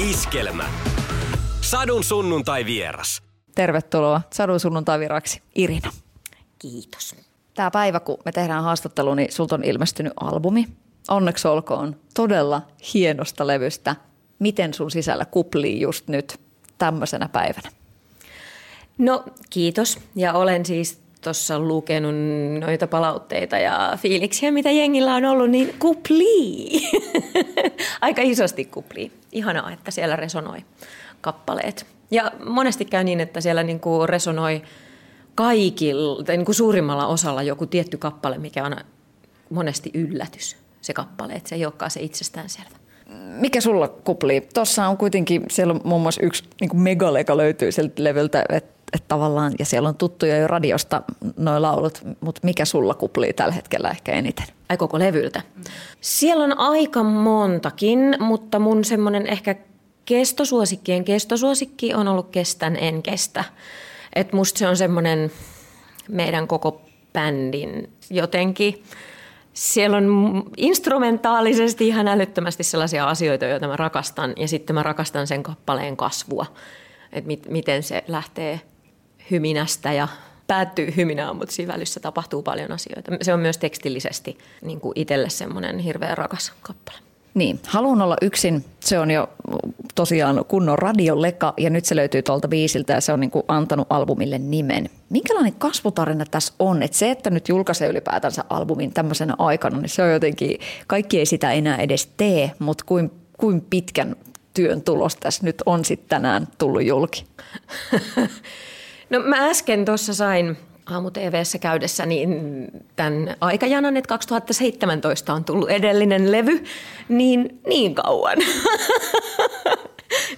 Iskelmä. Sadun sunnuntai vieras. Tervetuloa Sadun sunnuntai viraksi Irina. Kiitos. Tämä päivä, kun me tehdään haastattelu, niin sulta on ilmestynyt albumi. Onneksi olkoon todella hienosta levystä. Miten sun sisällä kuplii just nyt tämmöisenä päivänä? No kiitos ja olen siis tuossa lukenut noita palautteita ja fiiliksiä, mitä jengillä on ollut, niin kuplii. Aika isosti kuplii. Ihanaa, että siellä resonoi kappaleet. Ja monesti käy niin, että siellä niinku resonoi kaikilla, tai niinku suurimmalla osalla joku tietty kappale, mikä on monesti yllätys, se kappale, että se ei olekaan se itsestäänselvä. Mikä sulla kuplii? Tuossa on kuitenkin, siellä on muun muassa yksi niin kuin megaleka löytyy sieltä levyltä, että et tavallaan, ja siellä on tuttuja jo radiosta noin laulut, mutta mikä sulla kuplii tällä hetkellä ehkä eniten? Ai koko levyltä. Siellä on aika montakin, mutta mun semmoinen ehkä kestosuosikkien kestosuosikki on ollut Kestän en kestä. Et musta se on semmoinen meidän koko bändin jotenkin. Siellä on instrumentaalisesti ihan älyttömästi sellaisia asioita, joita mä rakastan. Ja sitten mä rakastan sen kappaleen kasvua. Että mit, miten se lähtee hyminästä ja päättyy hyminään, mutta siinä välissä tapahtuu paljon asioita. Se on myös tekstillisesti niin kuin itselle semmoinen hirveän rakas kappale. Niin, Haluan olla yksin, se on jo tosiaan kunnon radioleka ja nyt se löytyy tuolta biisiltä ja se on niin kuin antanut albumille nimen. Minkälainen kasvutarina tässä on? Että se, että nyt julkaisee ylipäätänsä albumin tämmöisenä aikana, niin se on jotenkin, kaikki ei sitä enää edes tee, mutta kuin, kuin pitkän työn tulos tässä nyt on sitten tänään tullut julki? No mä äsken tuossa sain aamu TVssä käydessä niin tämän aikajanan, että 2017 on tullut edellinen levy, niin niin kauan.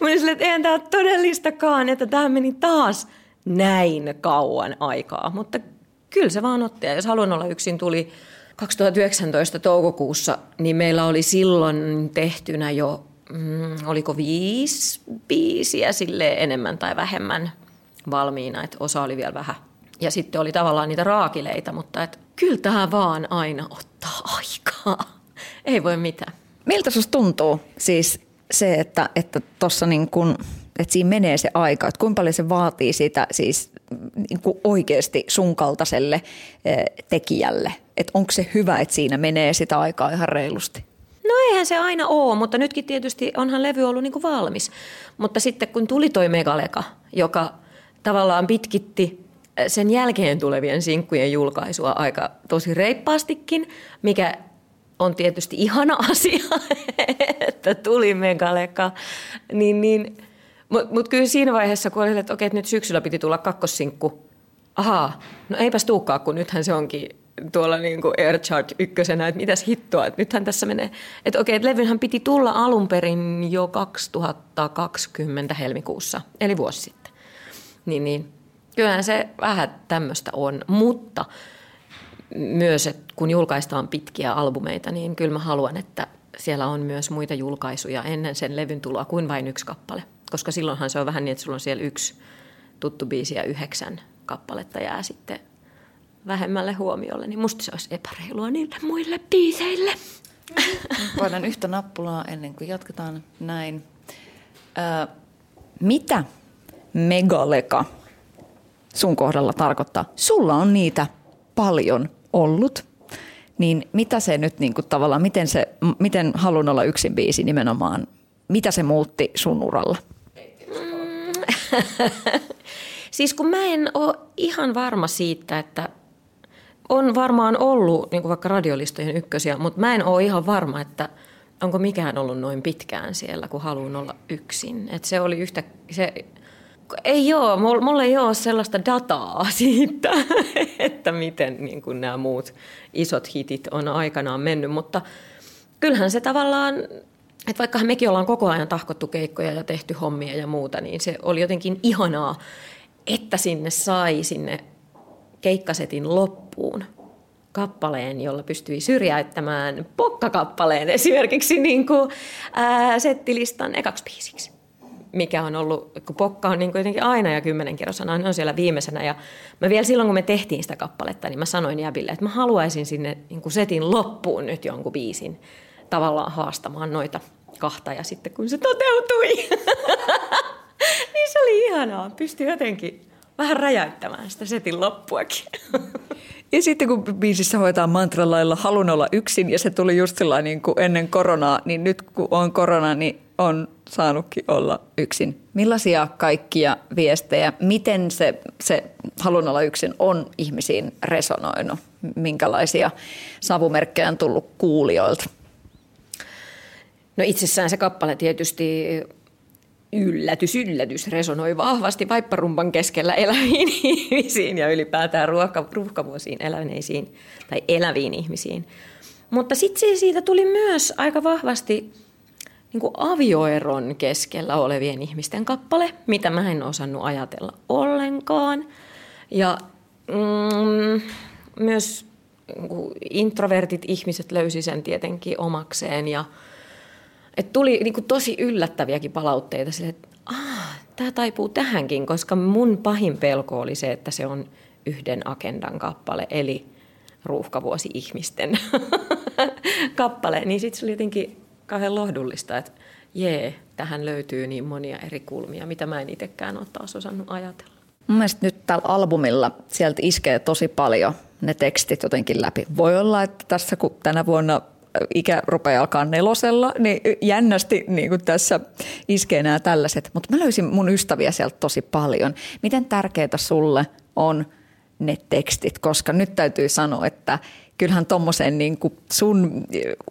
Mä olin että eihän tämä ole todellistakaan, että tämä meni taas näin kauan aikaa. Mutta kyllä se vaan otti. Ja jos haluan olla yksin, tuli 2019 toukokuussa, niin meillä oli silloin tehtynä jo, mm, oliko viisi biisiä sille enemmän tai vähemmän valmiina, että osa oli vielä vähän. Ja sitten oli tavallaan niitä raakileita, mutta et, kyllä tämä vaan aina ottaa aikaa. Ei voi mitään. Miltä sinusta tuntuu siis se, että että tuossa niin kun, että siinä menee se aika, että kuinka paljon se vaatii sitä siis niin kuin oikeasti sun kaltaiselle eh, tekijälle, että onko se hyvä, että siinä menee sitä aikaa ihan reilusti? No eihän se aina ole, mutta nytkin tietysti onhan levy ollut niin kuin valmis. Mutta sitten kun tuli toi Megaleka, joka tavallaan pitkitti sen jälkeen tulevien sinkkujen julkaisua aika tosi reippaastikin, mikä on tietysti ihana asia, että tuli megaleka. Niin, niin, Mutta mut kyllä siinä vaiheessa, kun oli, että okei, että nyt syksyllä piti tulla kakkossinkku, ahaa, no eipäs tuukaan, kun nythän se onkin tuolla niin kuin Airchart ykkösenä, että mitäs hittoa, että nythän tässä menee. Että okei, että levynhän piti tulla alun perin jo 2020 helmikuussa, eli vuosi sitten. Niin, niin. Kyllähän se vähän tämmöistä on, mutta myös, että kun julkaistaan pitkiä albumeita, niin kyllä mä haluan, että siellä on myös muita julkaisuja ennen sen levyn tuloa kuin vain yksi kappale. Koska silloinhan se on vähän niin, että sulla on siellä yksi tuttu biisi ja yhdeksän kappaletta jää sitten vähemmälle huomiolle, niin musta se olisi epäreilua niille muille biiseille. Painan yhtä nappulaa ennen kuin jatketaan näin. Ö, mitä megaleka sun kohdalla tarkoittaa? Sulla on niitä paljon ollut. Niin mitä se nyt niin kuin tavallaan, miten, se, miten Halun olla yksin biisi nimenomaan, mitä se muutti sun uralla? siis kun mä en ole ihan varma siitä, että on varmaan ollut niin kuin vaikka radiolistojen ykkösiä, mutta mä en ole ihan varma, että onko mikään ollut noin pitkään siellä, kun haluan olla yksin. Et se oli yhtä, se ei ole, mulla ei ole sellaista dataa siitä, että miten niin kuin nämä muut isot hitit on aikanaan mennyt, mutta kyllähän se tavallaan, että vaikka mekin ollaan koko ajan tahkottu keikkoja ja tehty hommia ja muuta, niin se oli jotenkin ihanaa, että sinne sai sinne keikkasetin loppuun kappaleen, jolla pystyi syrjäyttämään pokkakappaleen esimerkiksi niin kuin, ää, settilistan ekaksi biisiksi mikä on ollut, kun pokka on niin kuin jotenkin aina ja kymmenen kerrosana, ne on siellä viimeisenä. Ja mä vielä silloin, kun me tehtiin sitä kappaletta, niin mä sanoin Jäbille, että mä haluaisin sinne niin kuin setin loppuun nyt jonkun biisin tavallaan haastamaan noita kahta ja sitten kun se toteutui, niin se oli ihanaa. Pystyi jotenkin vähän räjäyttämään sitä setin loppuakin. Ja sitten kun biisissä hoitaa mantralailla halun olla yksin ja se tuli just niin kuin ennen koronaa, niin nyt kun on korona, niin on saanutkin olla yksin. Millaisia kaikkia viestejä, miten se, se halun olla yksin on ihmisiin resonoinut? Minkälaisia savumerkkejä on tullut kuulijoilta? No itsessään se kappale tietysti yllätys, yllätys resonoi vahvasti vaipparumpan keskellä eläviin ihmisiin ja ylipäätään ruohka, ruuhkavuosiin eläneisiin tai eläviin ihmisiin. Mutta sitten siitä tuli myös aika vahvasti niin kuin avioeron keskellä olevien ihmisten kappale, mitä mä en osannut ajatella ollenkaan. Ja mm, myös niin introvertit ihmiset löysi sen tietenkin omakseen ja et tuli niin kuin tosi yllättäviäkin palautteita sille, että ah, tämä taipuu tähänkin, koska mun pahin pelko oli se, että se on yhden agendan kappale, eli ruuhkavuosi ihmisten kappale. Niin sitten se oli jotenkin kauhean lohdullista, että jee, tähän löytyy niin monia eri kulmia, mitä mä en itsekään ole taas osannut ajatella. Mun mielestä nyt tällä albumilla sieltä iskee tosi paljon ne tekstit jotenkin läpi. Voi olla, että tässä kun tänä vuonna ikä rupeaa alkaa nelosella, niin jännästi niin kuin tässä iskee nämä tällaiset. Mutta mä löysin mun ystäviä sieltä tosi paljon. Miten tärkeää sulle on ne tekstit, koska nyt täytyy sanoa, että kyllähän tuommoiseen niin sun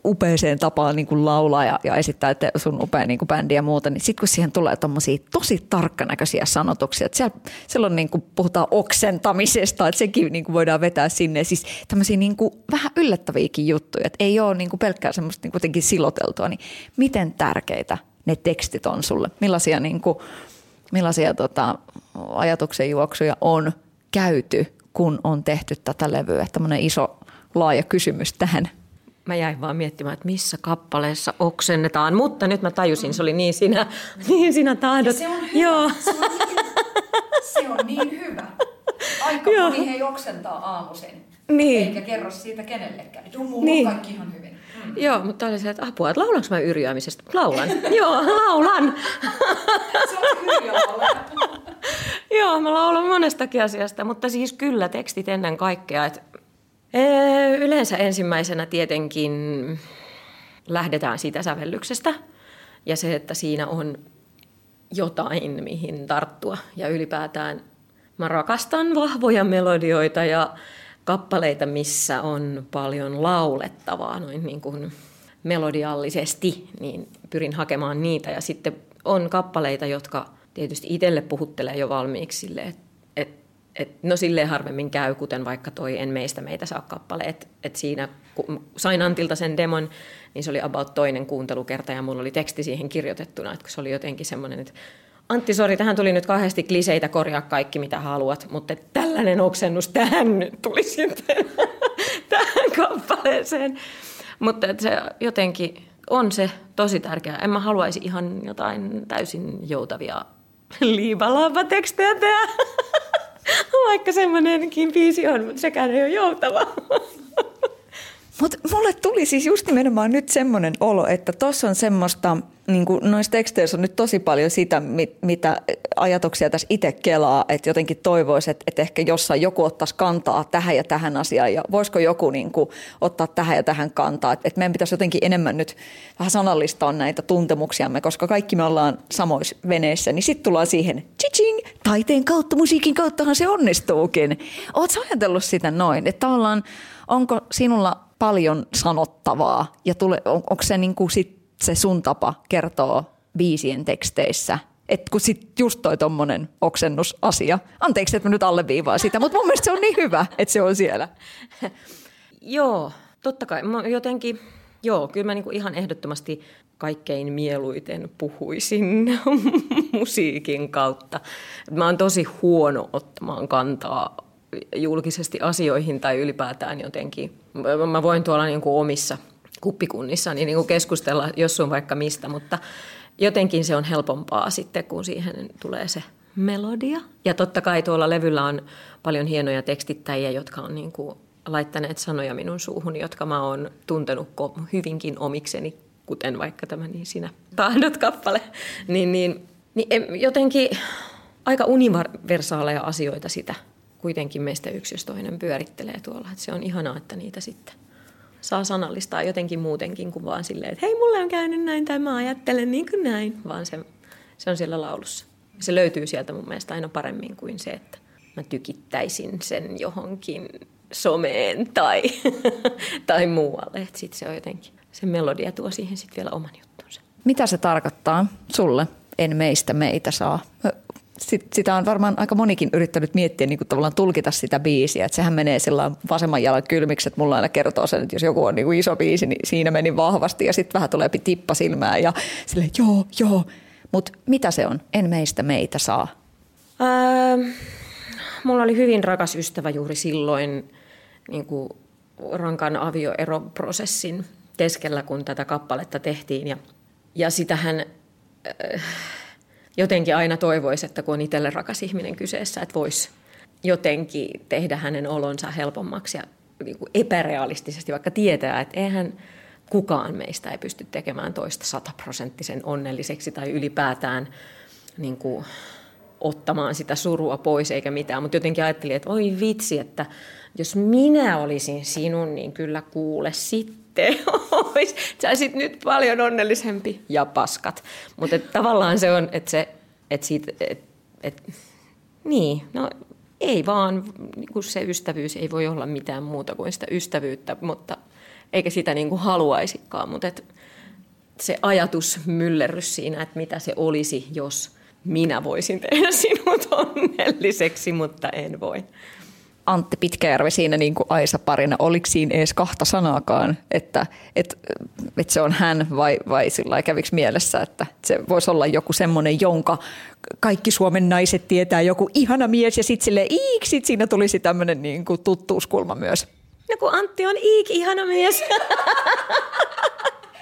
upeeseen tapaan niin kuin laulaa ja, ja esittää että sun upea niin kuin bändi ja muuta, niin sitten kun siihen tulee tuommoisia tosi tarkkanäköisiä sanotuksia, että siellä, on niin kuin, puhutaan oksentamisesta, että sekin niin kuin voidaan vetää sinne. Siis tämmöisiä niin kuin, vähän yllättäviäkin juttuja, että ei ole niin kuin pelkkää semmoista niin kuitenkin siloteltua, niin miten tärkeitä ne tekstit on sulle? Millaisia, niin kuin, millaisia tota, ajatuksen juoksuja on käyty, kun on tehty tätä levyä? Tämmöinen iso laaja kysymys tähän. Mä jäin vaan miettimään, että missä kappaleessa oksennetaan, mutta nyt mä tajusin, se oli niin sinä, niin sinä tahdot. Se on hyvä. Joo. Se on niin, se on niin hyvä. Aika Joo. moni hei oksentaa aamuisin. Niin. Eikä kerro siitä kenellekään. Joo, mulla niin. on kaikki ihan hyvin. Mm. Joo, mutta oli se, että apua, että laulanko mä yrjäämisestä? Laulan. Joo, laulan. se on Joo, mä laulan monestakin asiasta, mutta siis kyllä tekstit ennen kaikkea. Että Yleensä ensimmäisenä tietenkin lähdetään siitä sävellyksestä ja se, että siinä on jotain, mihin tarttua. Ja ylipäätään mä rakastan vahvoja melodioita ja kappaleita, missä on paljon laulettavaa noin niin kuin melodiallisesti, niin pyrin hakemaan niitä. Ja sitten on kappaleita, jotka tietysti itselle puhuttelee jo valmiiksi sille, että et, no silleen harvemmin käy, kuten vaikka toi En meistä meitä saa kappale. Et, et siinä, kun sain Antilta sen demon, niin se oli about toinen kuuntelukerta ja mulla oli teksti siihen kirjoitettuna, että se oli jotenkin semmoinen, että Antti, sori, tähän tuli nyt kahdesti kliseitä, korjaa kaikki mitä haluat, mutta tällainen oksennus tähän nyt tuli sitten tähän kappaleeseen. Mutta se jotenkin on se tosi tärkeää. En mä haluaisi ihan jotain täysin joutavia liivalaapatekstejä tehdä. Vaikka semmoinenkin biisi on, mutta sekään ei ole joutava. Mutta mulle tuli siis just nimenomaan nyt semmoinen olo, että tuossa on semmoista, niin noissa teksteissä on nyt tosi paljon sitä, mit, mitä ajatuksia tässä itse kelaa, että jotenkin toivoisi, että, että ehkä jossain joku ottaisi kantaa tähän ja tähän asiaan ja voisiko joku niin kuin, ottaa tähän ja tähän kantaa. Että, että meidän pitäisi jotenkin enemmän nyt vähän sanallistaa näitä tuntemuksiamme, koska kaikki me ollaan samoissa veneissä, niin sitten tullaan siihen, chiching, taiteen kautta, musiikin kauttahan se onnistuukin. Oletko ajatellut sitä noin, että tavallaan onko sinulla paljon sanottavaa ja tule, on, onko se, niin kuin sit se sun tapa kertoa biisien teksteissä että kun sit just toi tommonen oksennusasia, anteeksi, että mä nyt alleviivaan sitä, mutta mun mielestä se on niin hyvä, että se on siellä. joo, totta kai. Mä jotenkin, joo, kyllä mä niinku ihan ehdottomasti kaikkein mieluiten puhuisin musiikin kautta. Mä oon tosi huono ottamaan kantaa julkisesti asioihin tai ylipäätään jotenkin. Mä voin tuolla niin kuin omissa kuppikunnissa niin kuin keskustella, jos on vaikka mistä, mutta jotenkin se on helpompaa sitten, kun siihen tulee se melodia. Ja totta kai tuolla levyllä on paljon hienoja tekstittäjiä, jotka on niin kuin laittaneet sanoja minun suuhun, jotka mä oon tuntenut hyvinkin omikseni kuten vaikka tämä Niin sinä tahdot kappale, niin, niin, niin jotenkin aika universaaleja asioita sitä kuitenkin meistä yksi jos toinen pyörittelee tuolla. Että se on ihanaa, että niitä sitten saa sanallistaa jotenkin muutenkin kuin vaan silleen, että hei, mulle on käynyt näin tai mä ajattelen niin kuin näin, vaan se, se on siellä laulussa. Se löytyy sieltä mun mielestä aina paremmin kuin se, että mä tykittäisin sen johonkin someen tai, tai muualle. Sitten se on jotenkin, se melodia tuo siihen sitten vielä oman juttunsa. Mitä se tarkoittaa sulle? En meistä meitä saa. Sit, sitä on varmaan aika monikin yrittänyt miettiä niin kuin tavallaan tulkita sitä biisiä. Että sehän menee sillä vasemman jalan kylmiksi, että mulla aina kertoo sen, että jos joku on niin kuin iso biisi, niin siinä meni vahvasti ja sitten vähän tulee tippa silmään ja sille joo, joo. Mutta mitä se on? En meistä meitä saa. Ähm, mulla oli hyvin rakas ystävä juuri silloin niin kuin rankan avioeroprosessin keskellä, kun tätä kappaletta tehtiin. Ja, ja sitähän äh, jotenkin aina toivoisi, että kun on itselle rakas ihminen kyseessä, että voisi jotenkin tehdä hänen olonsa helpommaksi ja niin kuin epärealistisesti, vaikka tietää, että eihän kukaan meistä ei pysty tekemään toista sataprosenttisen onnelliseksi tai ylipäätään niin kuin, ottamaan sitä surua pois eikä mitään. Mutta jotenkin ajattelin, että oi vitsi, että jos minä olisin sinun, niin kyllä kuule sitten olisi. Sä nyt paljon onnellisempi ja paskat. Mutta tavallaan se on, että se, että siitä, et, et, niin, no ei vaan, kun se ystävyys ei voi olla mitään muuta kuin sitä ystävyyttä, mutta eikä sitä niin kuin haluaisikaan, mutta et se ajatus myllerrys siinä, että mitä se olisi, jos minä voisin tehdä sinut onnelliseksi, mutta en voi. Antti Pitkäjärvi siinä niin kuin Aisa parina, oliko siinä edes kahta sanaakaan, että, että, että se on hän vai, vai sillä kävikö mielessä, että se voisi olla joku semmoinen, jonka kaikki Suomen naiset tietää, joku ihana mies ja sitten sille iik, sit siinä tulisi tämmöinen niin kuin tuttuuskulma myös. No kun Antti on iik, ihana mies.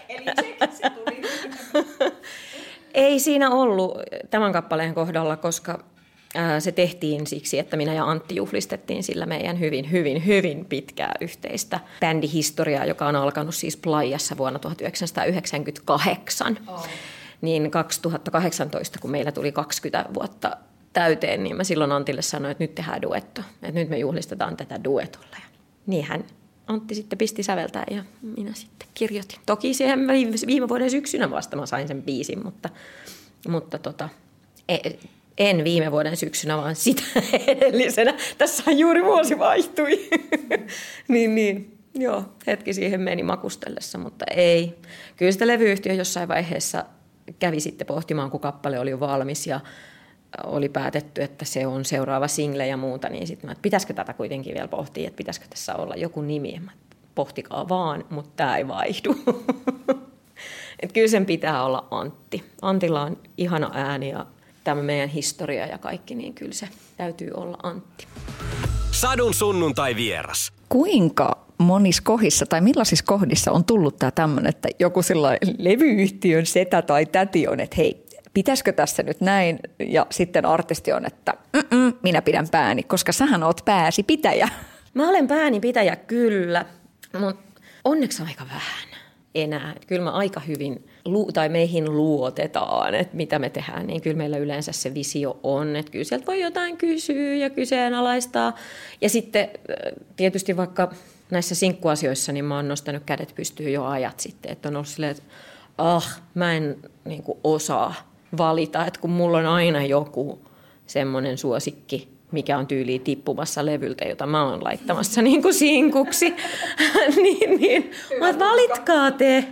Eli se tuli. Ei siinä ollut tämän kappaleen kohdalla, koska se tehtiin siksi, että minä ja Antti juhlistettiin sillä meidän hyvin, hyvin, hyvin pitkää yhteistä bändihistoriaa, joka on alkanut siis Playassa vuonna 1998. Oh. Niin 2018, kun meillä tuli 20 vuotta täyteen, niin mä silloin Antille sanoin, että nyt tehdään duetto. Että nyt me juhlistetaan tätä duetolla. Ja niin hän Antti sitten pisti säveltää ja minä sitten kirjoitin. Toki siihen viime vuoden syksynä vasta mä sain sen biisin, mutta, mutta tota, e, en viime vuoden syksynä, vaan sitä edellisenä. Tässä juuri vuosi vaihtui. niin, niin. Joo, hetki siihen meni makustellessa, mutta ei. Kyllä sitä levyyhtiö jossain vaiheessa kävi sitten pohtimaan, kun kappale oli jo valmis ja oli päätetty, että se on seuraava single ja muuta, niin sitten että pitäisikö tätä kuitenkin vielä pohtia, että pitäisikö tässä olla joku nimi. Mä, pohtikaa vaan, mutta tämä ei vaihdu. että kyllä sen pitää olla Antti. Antilla on ihana ääni ja tämä meidän historia ja kaikki, niin kyllä se täytyy olla Antti. Sadun sunnuntai vieras. Kuinka monissa kohdissa tai millaisissa kohdissa on tullut tämä tämmöinen, että joku sellainen levyyhtiön setä tai täti on, että hei, pitäisikö tässä nyt näin? Ja sitten artisti on, että minä pidän pääni, koska sähän oot pääsi pitäjä. Mä olen pääni pitäjä kyllä, mutta onneksi aika vähän enää. Kyllä mä aika hyvin, tai meihin luotetaan, että mitä me tehdään, niin kyllä meillä yleensä se visio on, että kyllä sieltä voi jotain kysyä ja kyseenalaistaa. Ja sitten tietysti vaikka näissä sinkkuasioissa, niin mä oon nostanut kädet pystyyn jo ajat sitten, että on ollut silleen, että ah, mä en niin osaa valita, että kun mulla on aina joku semmoinen suosikki, mikä on tyyli tippumassa levyltä, jota mä oon laittamassa niin kuin sinkuksi, niin, niin mä valitkaa te.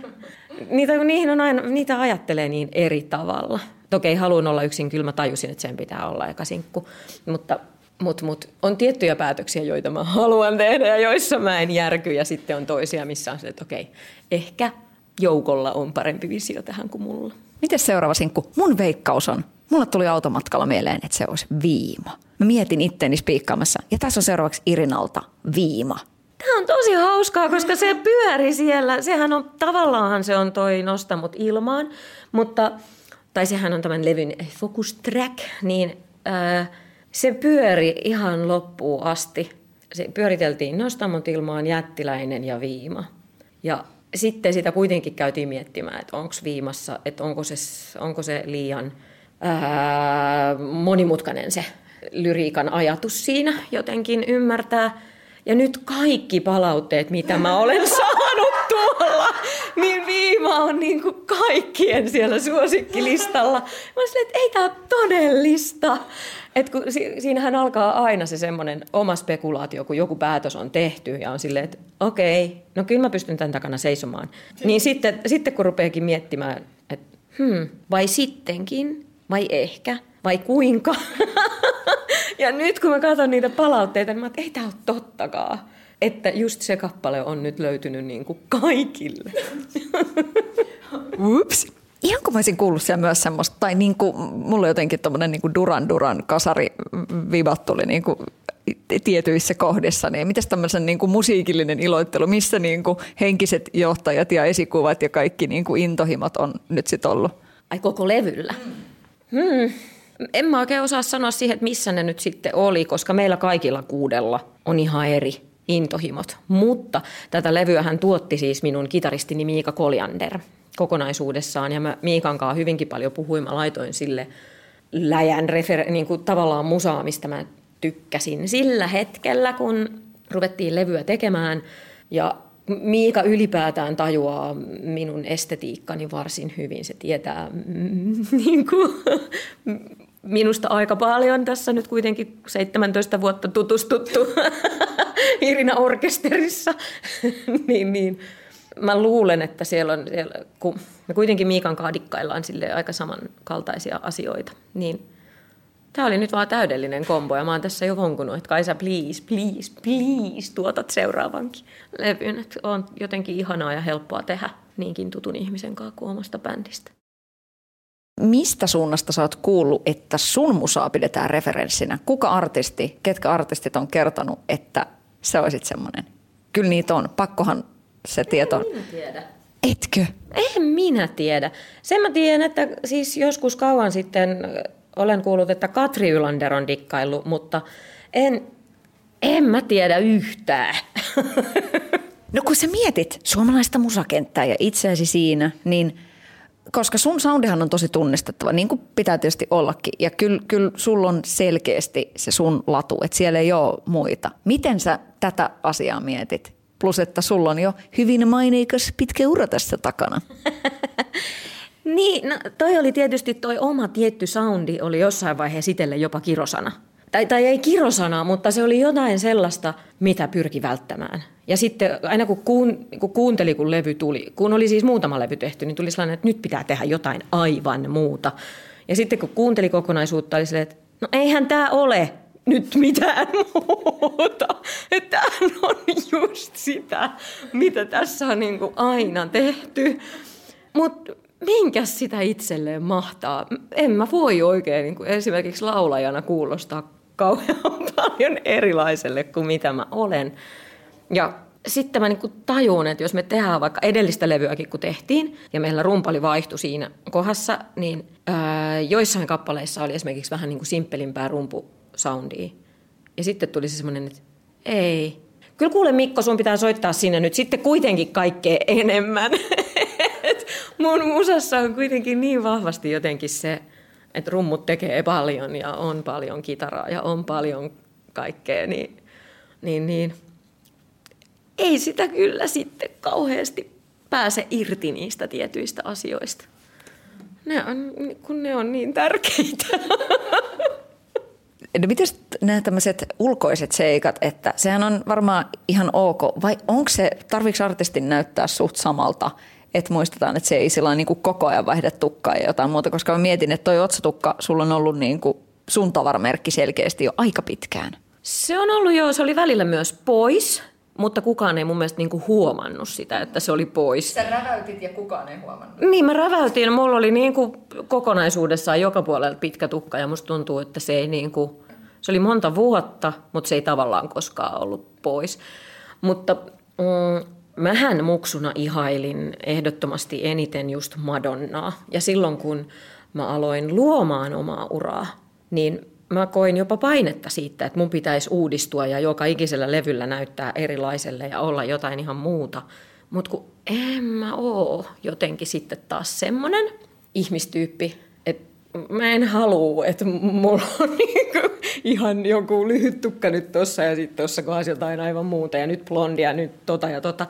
Niitä, niihin on aina, niitä ajattelee niin eri tavalla. Toki haluan olla yksin, kyllä mä tajusin, että sen pitää olla eka sinkku, mutta mutta mut, on tiettyjä päätöksiä, joita mä haluan tehdä ja joissa mä en järky. Ja sitten on toisia, missä on se, että okei, ehkä joukolla on parempi visio tähän kuin mulla. Miten seuraava sinkku? Mun veikkaus on, mulla tuli automatkalla mieleen, että se olisi viima. Mä mietin itteeni spiikkaamassa. Ja tässä on seuraavaksi Irinalta viima. Tämä on tosi hauskaa, koska se pyöri siellä. Sehän on, tavallaan se on toi Nosta mut ilmaan, mutta, tai sehän on tämän levyn focus track, niin äh, se pyöri ihan loppuun asti. Se pyöriteltiin Nosta mut ilmaan, Jättiläinen ja Viima. Ja sitten sitä kuitenkin käytiin miettimään, että onko viimassa, että onko se, onko se liian ää, monimutkainen se lyriikan ajatus siinä jotenkin ymmärtää. Ja nyt kaikki palautteet, mitä mä olen saanut tuolla, niin Viima on niin kuin kaikkien siellä suosikkilistalla. Mä sanoin, että ei tämä ole todellista. Et kun, si, siinähän alkaa aina se semmoinen oma spekulaatio, kun joku päätös on tehty ja on silleen, että okei, no kyllä mä pystyn tämän takana seisomaan. Niin sitten, sitten kun rupeakin miettimään, että hmm, vai sittenkin, vai ehkä, vai kuinka. ja nyt kun mä katson niitä palautteita, niin mä että ei tämä ole tottakaan. Että just se kappale on nyt löytynyt niin kuin kaikille. Ups. Ihan kun mä olisin kuullut siellä myös semmoista, tai niin kuin, mulla jotenkin tommonen niin kuin Duran Duran kasari vibat tuli niin kuin tietyissä kohdissa, niin mitäs tämmöisen niin kuin musiikillinen iloittelu, missä niin kuin henkiset johtajat ja esikuvat ja kaikki niin kuin intohimot on nyt sitten ollut? Ai koko levyllä? Hmm. En mä oikein osaa sanoa siihen, että missä ne nyt sitten oli, koska meillä kaikilla kuudella on ihan eri intohimot. Mutta tätä levyä hän tuotti siis minun kitaristini Miika Koljander kokonaisuudessaan. Ja mä Miikan kanssa hyvinkin paljon puhuin. Mä laitoin sille läjän refer- niin kuin tavallaan musaa, mistä mä tykkäsin sillä hetkellä, kun ruvettiin levyä tekemään. Ja Miika ylipäätään tajuaa minun estetiikkani varsin hyvin. Se tietää mm, niin kuin, minusta aika paljon. Tässä nyt kuitenkin 17 vuotta tutustuttu Irina Orkesterissa. niin, niin. Mä luulen, että siellä on, siellä, kun me kuitenkin Miikan kaadikkaillaan sille aika samankaltaisia asioita, niin Tämä oli nyt vaan täydellinen kombo ja mä oon tässä jo vonkunut, että Kaisa, please, please, please, tuotat seuraavankin levyn. Että on jotenkin ihanaa ja helppoa tehdä niinkin tutun ihmisen kanssa kuin omasta bändistä. Mistä suunnasta sä oot kuullut, että sun musaa pidetään referenssinä? Kuka artisti, ketkä artistit on kertonut, että se olisit semmoinen? Kyllä niitä on. Pakkohan se tieto En minä tiedä. Etkö? En minä tiedä. Sen mä tiedän, että siis joskus kauan sitten olen kuullut, että Katri Ylander on dikkaillut, mutta en, en mä tiedä yhtään. No kun sä mietit suomalaista musakenttää ja itseäsi siinä, niin koska sun soundihan on tosi tunnistettava, niin kuin pitää tietysti ollakin. Ja kyllä, kyllä sulla on selkeästi se sun latu, että siellä ei ole muita. Miten sä tätä asiaa mietit? Plus, että sulla on jo hyvin maineikas pitkä ura tässä takana. Niin, no, toi oli tietysti toi oma tietty soundi oli jossain vaiheessa itselle jopa kirosana. Tai, tai ei kirosana, mutta se oli jotain sellaista, mitä pyrki välttämään. Ja sitten aina kun, kuun, kun kuunteli, kun levy tuli, kun oli siis muutama levy tehty, niin tuli sellainen, että nyt pitää tehdä jotain aivan muuta. Ja sitten kun kuunteli kokonaisuutta, oli silleen, että no eihän tämä ole nyt mitään muuta. Että on just sitä, mitä tässä on niin kuin aina tehty. Mutta minkä sitä itselleen mahtaa? En mä voi oikein niin kuin esimerkiksi laulajana kuulostaa kauhean paljon erilaiselle kuin mitä mä olen. Ja sitten mä niin kuin tajun, että jos me tehdään vaikka edellistä levyäkin kun tehtiin, ja meillä rumpali vaihtui siinä kohdassa, niin ää, joissain kappaleissa oli esimerkiksi vähän niin kuin simppelimpää rumpusoundia. Ja sitten tuli se semmoinen, että ei. Kyllä kuule Mikko, sun pitää soittaa sinne nyt sitten kuitenkin kaikkea enemmän. mun musassa on kuitenkin niin vahvasti jotenkin se, että rummut tekee paljon ja on paljon kitaraa ja on paljon kaikkea, niin, niin, niin ei sitä kyllä sitten kauheasti pääse irti niistä tietyistä asioista. Ne on, kun ne on niin tärkeitä. No miten nämä tämmöiset ulkoiset seikat, että sehän on varmaan ihan ok, vai onko se, tarvitsetko artistin näyttää suht samalta, että muistetaan, että se ei sillä niin kuin koko ajan vaihda tukkaa ja jotain muuta, koska mä mietin, että toi otsatukka sulla on ollut niin kuin sun tavaramerkki selkeästi jo aika pitkään. Se on ollut jo, se oli välillä myös pois, mutta kukaan ei mun mielestä niinku huomannut sitä, että se oli pois. Sä räväytit ja kukaan ei huomannut. Niin, mä räväytin. Mulla oli niinku kokonaisuudessaan joka puolella pitkä tukka ja musta tuntuu, että se ei niinku, se oli monta vuotta, mutta se ei tavallaan koskaan ollut pois. Mutta mm, mähän muksuna ihailin ehdottomasti eniten just Madonnaa. Ja silloin kun mä aloin luomaan omaa uraa, niin mä koin jopa painetta siitä, että mun pitäisi uudistua ja joka ikisellä levyllä näyttää erilaiselle ja olla jotain ihan muuta Mutta kun en mä oo jotenkin sitten taas semmoinen ihmistyyppi, mä en halua, että mulla on niinku ihan joku lyhyt tukka nyt tossa ja sitten tossa kohdassa jotain aivan muuta ja nyt blondia, nyt tota ja tota.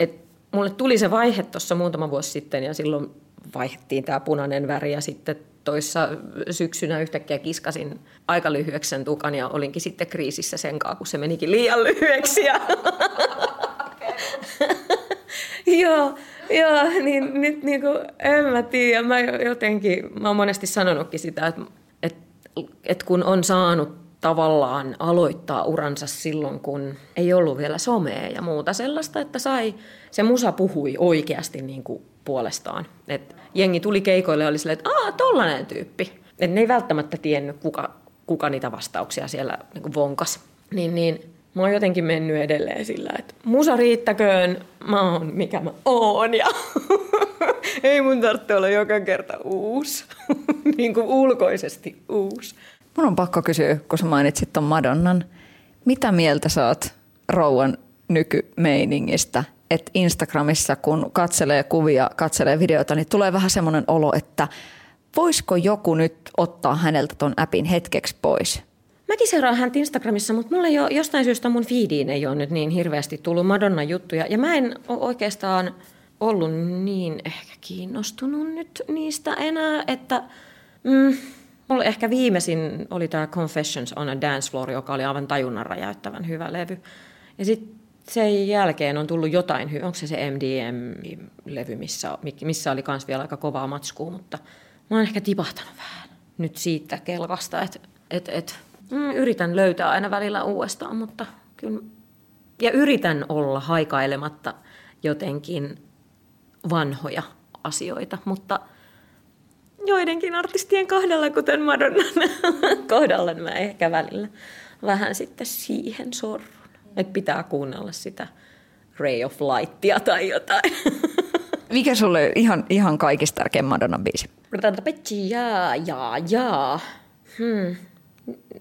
Et mulle tuli se vaihe tuossa muutama vuosi sitten ja silloin vaihdettiin tämä punainen väri ja sitten toissa syksynä yhtäkkiä kiskasin aika lyhyeksi sen tukan ja olinkin sitten kriisissä sen kanssa, kun se menikin liian lyhyeksi. Ja... joo, joo, niin nyt niin kuin, en mä tiedä, mä jotenkin, mä oon monesti sanonutkin sitä, että, että, että kun on saanut tavallaan aloittaa uransa silloin, kun ei ollut vielä somea ja muuta sellaista, että sai, se musa puhui oikeasti niin kuin puolestaan. Et jengi tuli keikoille ja oli silleen, että aah, tollanen tyyppi. Et ne ei välttämättä tiennyt, kuka, kuka niitä vastauksia siellä niin kuin vonkas. Niin, niin mä oon jotenkin mennyt edelleen sillä, että musa riittäköön, mä oon mikä mä oon ja ei mun tarvitse olla joka kerta uusi, niin kuin ulkoisesti uusi. Mun on pakko kysyä, kun sä mainitsit ton Madonnan. Mitä mieltä sä oot rouvan nykymeiningistä? Että Instagramissa, kun katselee kuvia, katselee videoita, niin tulee vähän semmoinen olo, että voisiko joku nyt ottaa häneltä ton appin hetkeksi pois? Mäkin seuraan häntä Instagramissa, mutta mulle jo jostain syystä mun feediin ei ole nyt niin hirveästi tullut Madonna-juttuja. Ja mä en ole oikeastaan ollut niin ehkä kiinnostunut nyt niistä enää, että... Mm, Mulla ehkä viimeisin oli tämä Confessions on a Dance Floor, joka oli aivan tajunnan räjäyttävän hyvä levy. Ja sitten sen jälkeen on tullut jotain, onko se se MDM-levy, missä, missä oli myös vielä aika kovaa matskua, mutta mä oon ehkä tipahtanut vähän nyt siitä kelkasta, että et, et, mm, yritän löytää aina välillä uudestaan, mutta kyllä, ja yritän olla haikailematta jotenkin vanhoja asioita, mutta – joidenkin artistien kohdalla, kuten Madonnan kohdalla, niin mä ehkä välillä vähän sitten siihen sorrun. Että pitää kuunnella sitä Ray of Lightia tai jotain. Mikä sulle ihan, ihan kaikista tärkein Madonnan biisi? Jaa, jaa, jaa. Hmm.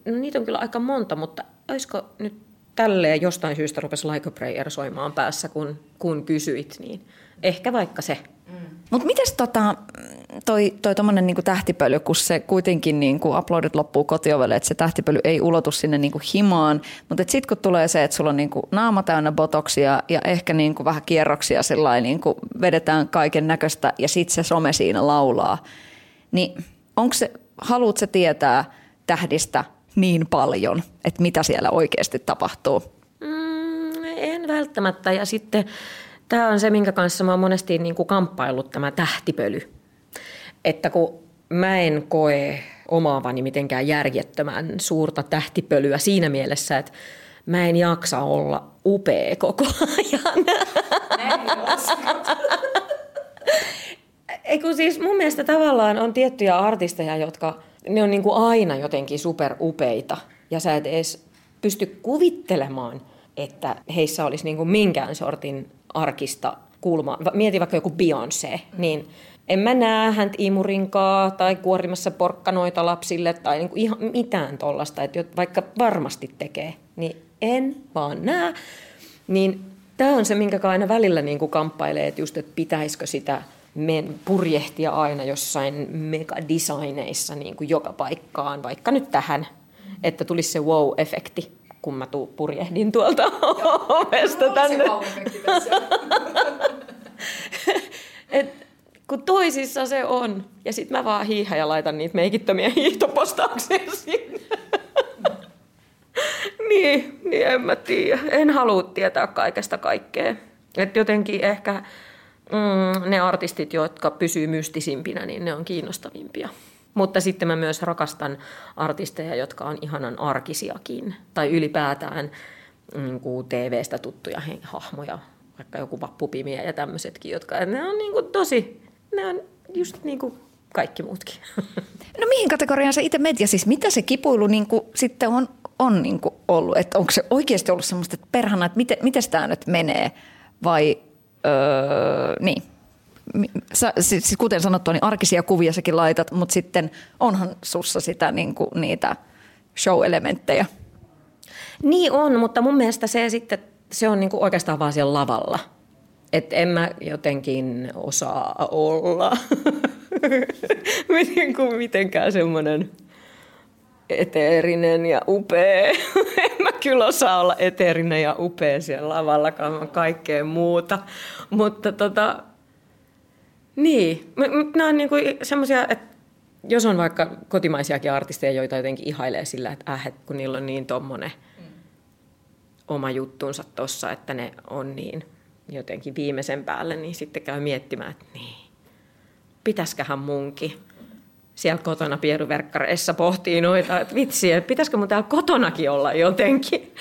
No, niitä on kyllä aika monta, mutta olisiko nyt tälleen jostain syystä rupesi Like a Prayer soimaan päässä, kun, kun kysyit, niin ehkä vaikka se. Mm. Mutta miten tota, toi, toi tommonen niinku tähtipöly, kun se kuitenkin niinku uploadit loppuu kotiovelle, että se tähtipöly ei ulotu sinne niinku himaan, mutta sitten kun tulee se, että sulla on niinku naama täynnä botoksia ja ehkä niinku vähän kierroksia sellainen, niinku vedetään kaiken näköistä ja sitten se some siinä laulaa, niin onko se, haluatko se tietää tähdistä niin paljon, että mitä siellä oikeasti tapahtuu? Mm, en välttämättä ja sitten Tämä on se, minkä kanssa mä oon monesti niin kuin kamppaillut tämä tähtipöly. Että kun mä en koe omaavani mitenkään järjettömän suurta tähtipölyä siinä mielessä, että mä en jaksa olla upea koko ajan. Ei kun siis mun mielestä tavallaan on tiettyjä artisteja, jotka ne on niin kuin aina jotenkin superupeita. Ja sä et edes pysty kuvittelemaan, että heissä olisi niin kuin minkään sortin arkista kulmaa. Mieti vaikka joku Beyoncé, niin en mä näe häntä imurinkaa tai kuorimassa porkkanoita lapsille tai niinku ihan mitään tollasta, että vaikka varmasti tekee, niin en vaan näe. Niin tämä on se, minkä aina välillä niinku kamppailee, että just, että pitäisikö sitä men, purjehtia aina jossain megadesigneissa niin kuin joka paikkaan, vaikka nyt tähän, että tulisi se wow-efekti kun mä tuu, purjehdin tuolta ovesta tänne. Et, kun toisissa se on. Ja sitten mä vaan hiihän ja laitan niitä meikittömiä hiihtopostauksia sinne. niin, niin en mä tiedä. En halua tietää kaikesta kaikkea. Et jotenkin ehkä mm, ne artistit, jotka pysyy mystisimpinä, niin ne on kiinnostavimpia. Mutta sitten mä myös rakastan artisteja, jotka on ihanan arkisiakin. Tai ylipäätään niin kuin TV-stä tuttuja hahmoja, vaikka joku vappupimiä ja tämmöisetkin, jotka ne on niin kuin tosi, ne on just niin kuin kaikki muutkin. No mihin kategoriaan se itse media, siis mitä se kipuilu niin kuin sitten on, on niin kuin ollut? Että onko se oikeasti ollut semmoista, että perhana, että miten, miten tämä nyt menee vai öö, niin? sä, siis kuten sanottu, niin arkisia kuvia säkin laitat, mutta sitten onhan sussa sitä niin kuin, niitä show-elementtejä. Niin on, mutta mun mielestä se sitten se on niin kuin oikeastaan vaan siellä lavalla. Että en mä jotenkin osaa olla niin kuin mitenkään semmoinen eteerinen ja upea. en kyllä osaa olla eteerinen ja upea siellä lavallakaan, kaikkea muuta. Mutta tota, niin, nämä on niin kuin semmoisia, että jos on vaikka kotimaisiakin artisteja, joita jotenkin ihailee sillä, että äh, kun niillä on niin tommonen mm. oma juttunsa tossa, että ne on niin jotenkin viimeisen päälle, niin sitten käy miettimään, että niin, pitäisköhän munkin siellä kotona pieruverkkareissa pohtii noita, että vitsi, että pitäisikö mun täällä kotonakin olla jotenkin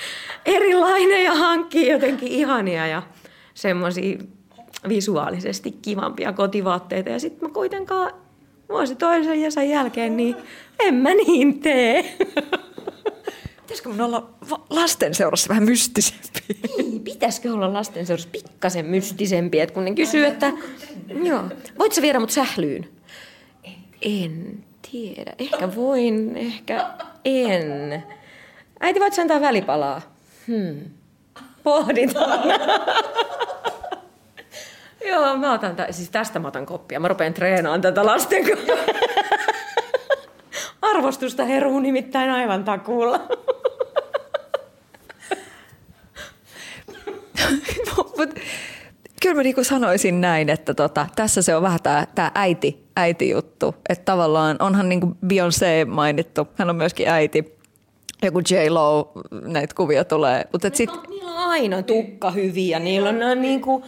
erilainen ja hankkia jotenkin ihania ja semmoisia visuaalisesti kivampia kotivaatteita. Ja sitten mä kuitenkaan vuosi toisen ja sen jälkeen, niin en mä niin tee. Pitäisikö mun olla lastenseurassa vähän mystisempi? Niin, pitäisikö olla lastenseurassa pikkasen mystisempi, että kun ne kysyy, että joo, voit sä viedä mut sählyyn? En tiedä. Ehkä voin, ehkä en. Äiti, voit sä antaa välipalaa? Hmm. Pohditaan. Joo, mä otan, t- siis tästä mä otan koppia. Mä rupean treenaamaan tätä lasten Arvostusta heruu nimittäin aivan takuulla. Mut, kyllä mä niinku sanoisin näin, että tota, tässä se on vähän tämä tää äiti, äiti-juttu. Että tavallaan onhan niinku Beyoncé mainittu, hän on myöskin äiti. Joku J-Lo, näitä kuvia tulee. Mut et sit... Niillä on aina tukka hyviä, niillä on, on niinku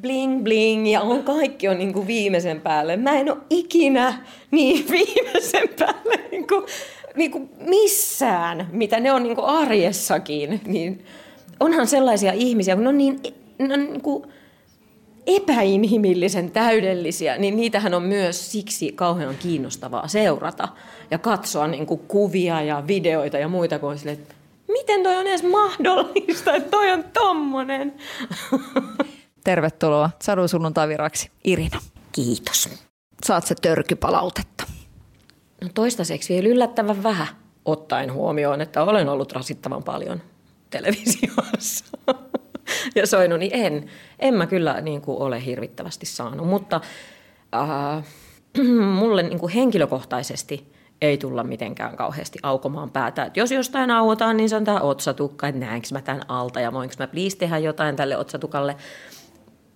bling bling ja on kaikki on niinku viimeisen päälle. Mä en ole ikinä niin viimeisen päälle niinku, niinku missään, mitä ne on niinku arjessakin. Niin onhan sellaisia ihmisiä, kun ne on niin, ne on niinku epäinhimillisen täydellisiä, niin niitähän on myös siksi kauhean kiinnostavaa seurata ja katsoa niinku kuvia ja videoita ja muita, kuin sille, että miten toi on edes mahdollista, että toi on tommonen. Tervetuloa Sadun sunnuntai-viraksi, Irina. Kiitos. Saat se törkypalautetta. No toistaiseksi vielä yllättävän vähän, ottaen huomioon, että olen ollut rasittavan paljon televisiossa. ja soinut, niin en, en mä kyllä niin kuin ole hirvittävästi saanut. Mutta äh, mulle niin kuin henkilökohtaisesti ei tulla mitenkään kauheasti aukomaan päätä. Et jos jostain auotaan, niin se on tämä otsatukka, että näenkö mä tämän alta ja voinko mä please tehdä jotain tälle otsatukalle.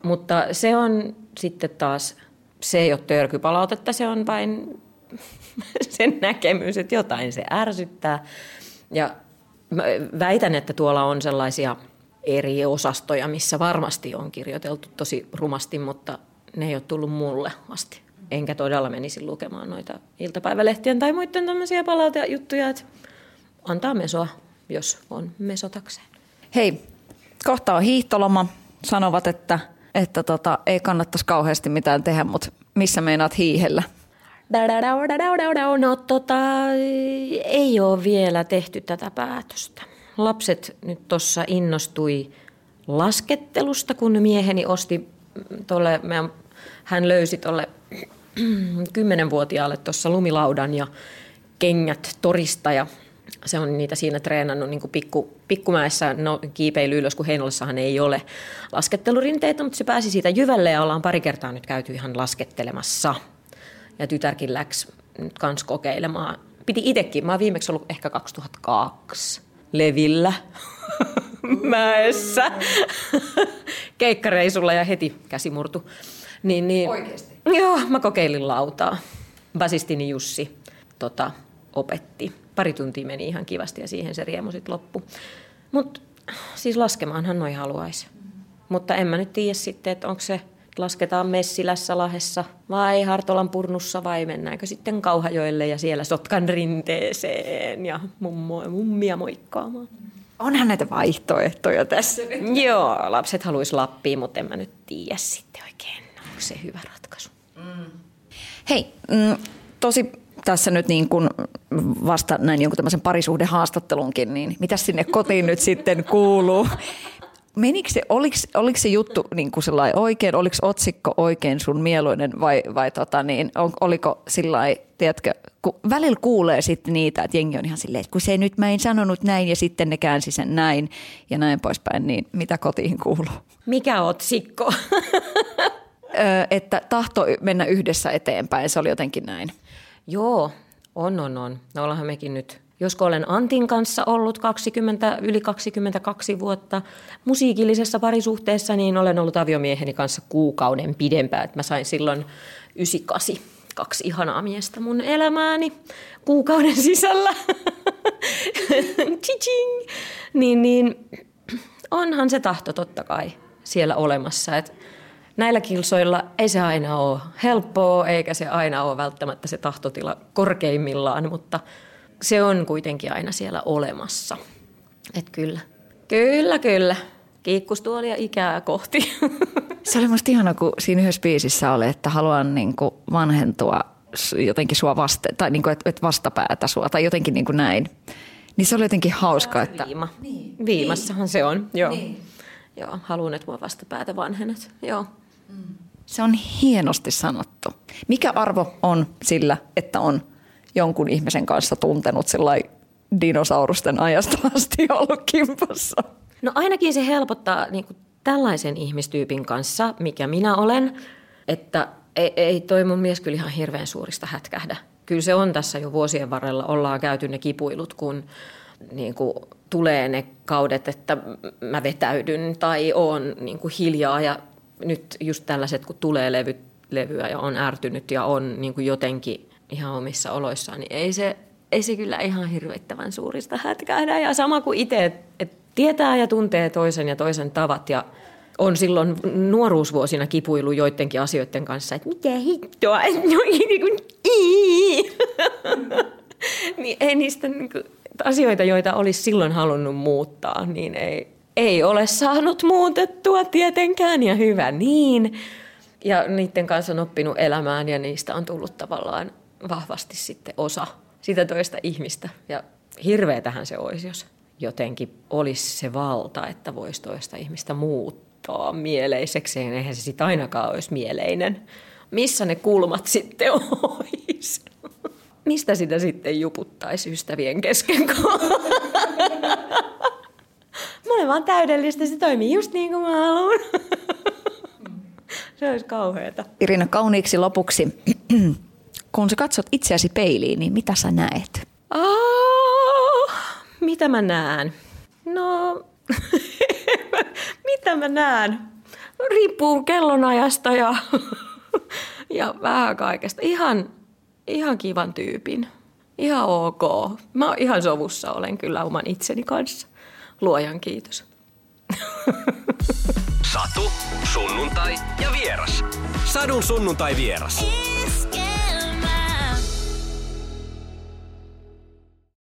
Mutta se on sitten taas, se ei ole törkypalautetta, se on vain sen näkemys, että jotain se ärsyttää. Ja mä väitän, että tuolla on sellaisia eri osastoja, missä varmasti on kirjoiteltu tosi rumasti, mutta ne ei ole tullut mulle asti. Enkä todella menisi lukemaan noita iltapäivälehtien tai muiden tämmöisiä palautejuttuja, että antaa mesoa, jos on mesotakseen. Hei, kohta on hiihtoloma. Sanovat, että että tota, ei kannattaisi kauheasti mitään tehdä, mutta missä meinaat hiihellä? No tota, ei ole vielä tehty tätä päätöstä. Lapset nyt tuossa innostui laskettelusta, kun mieheni osti tolle, hän löysi tuolle kymmenenvuotiaalle tuossa lumilaudan ja kengät torista ja se on niitä siinä treenannut niin pikku, pikkumäessä no, kiipeily ylös, kun Heinolassahan ei ole laskettelurinteitä, mutta se pääsi siitä jyvälle ja ollaan pari kertaa nyt käyty ihan laskettelemassa. Ja tytärkin läks nyt kans kokeilemaan. Piti itsekin, mä oon viimeksi ollut ehkä 2002 Levillä mäessä keikkareisulla ja heti käsi murtu. Niin, niin, Oikeasti? Joo, mä kokeilin lautaa. Basistini Jussi tota, opetti pari tuntia meni ihan kivasti ja siihen se riemu sitten loppu. Mutta siis laskemaanhan noin haluaisi. Mutta en mä nyt tiedä sitten, että onko se lasketaan Messilässä lahessa vai Hartolan purnussa vai mennäänkö sitten Kauhajoelle ja siellä Sotkan rinteeseen ja mummo, mummia moikkaamaan. Onhan näitä vaihtoehtoja tässä. Joo, lapset haluaisi Lappiin, mutta en mä nyt tiedä sitten oikein, onko se hyvä ratkaisu. Mm. Hei, mm, tosi tässä nyt niin kuin vasta näin jonkun tämmöisen parisuhdehaastattelunkin, niin mitä sinne kotiin nyt sitten kuuluu? menikö se, oliko, oliko se juttu niin kuin oikein, oliko otsikko oikein sun mieluinen vai, vai tota niin, on, oliko sillä tiedätkö, kun välillä kuulee sitten niitä, että jengi on ihan silleen, että kun se nyt mä en sanonut näin ja sitten ne käänsi sen näin ja näin poispäin, niin mitä kotiin kuuluu? Mikä otsikko? Öö, että tahto mennä yhdessä eteenpäin, se oli jotenkin näin. Joo, on, on, on. No ollaanhan mekin nyt Josko olen Antin kanssa ollut 20, yli 22 vuotta musiikillisessa parisuhteessa, niin olen ollut aviomieheni kanssa kuukauden pidempään. Että mä sain silloin 98 kaksi ihanaa miestä mun elämääni kuukauden sisällä. niin, niin onhan se tahto totta kai siellä olemassa. Että näillä kilsoilla ei se aina ole helppoa, eikä se aina ole välttämättä se tahtotila korkeimmillaan, mutta – se on kuitenkin aina siellä olemassa. Että kyllä, kyllä, kyllä. Kiikkustuolia ikää kohti. Se oli musta ihana, kun siinä yhdessä biisissä oli, että haluan niin kuin vanhentua jotenkin sua vaste, tai niin kuin, että et vastapäätä sua, tai jotenkin niin kuin näin. Niin se oli jotenkin hauska, että... Viima. Niin. Viimassahan niin. se on, joo. Niin. Joo, haluan, että mua vastapäätä vanhennet, joo. Se on hienosti sanottu. Mikä arvo on sillä, että on jonkun ihmisen kanssa tuntenut dinosaurusten ajasta asti ollut kimpassa? No ainakin se helpottaa niin kuin tällaisen ihmistyypin kanssa, mikä minä olen, että ei, ei toi mun mies kyllä ihan hirveän suurista hätkähdä. Kyllä se on tässä jo vuosien varrella, ollaan käyty ne kipuilut, kun niin kuin tulee ne kaudet, että mä vetäydyn tai oon niin kuin hiljaa ja nyt just tällaiset, kun tulee levy, levyä ja on ärtynyt ja on niin kuin jotenkin ihan omissa oloissaan, niin ei se, ei se kyllä ihan hirvittävän suurista hätkähdä. Ja sama kuin itse, että tietää ja tuntee toisen ja toisen tavat ja on silloin nuoruusvuosina kipuilu joidenkin asioiden kanssa, että mitä hittoa, no, niin ei niistä niin kuin, asioita, joita olisi silloin halunnut muuttaa, niin ei, ei ole saanut muutettua tietenkään ja hyvä niin. Ja niiden kanssa on oppinut elämään ja niistä on tullut tavallaan vahvasti sitten osa sitä toista ihmistä. Ja hirveetähän se olisi, jos jotenkin olisi se valta, että voisi toista ihmistä muuttaa mieleiseksi. Eihän se sitten ainakaan olisi mieleinen. Missä ne kulmat sitten olisi? Mistä sitä sitten juputtaisi ystävien kesken? Mä olen vaan täydellistä, se toimii just niin kuin mä haluan. Se olisi kauheata. Irina, kauniiksi lopuksi kun sä katsot itseäsi peiliin, niin mitä sä näet? Oh, mitä mä näen? No, mitä mä näen? Riippuu kellonajasta ja, ja vähän kaikesta. Ihan, ihan kivan tyypin. Ihan ok. Mä ihan sovussa olen kyllä oman itseni kanssa. Luojan kiitos. Satu, sunnuntai ja vieras. Sadun sunnuntai vieras.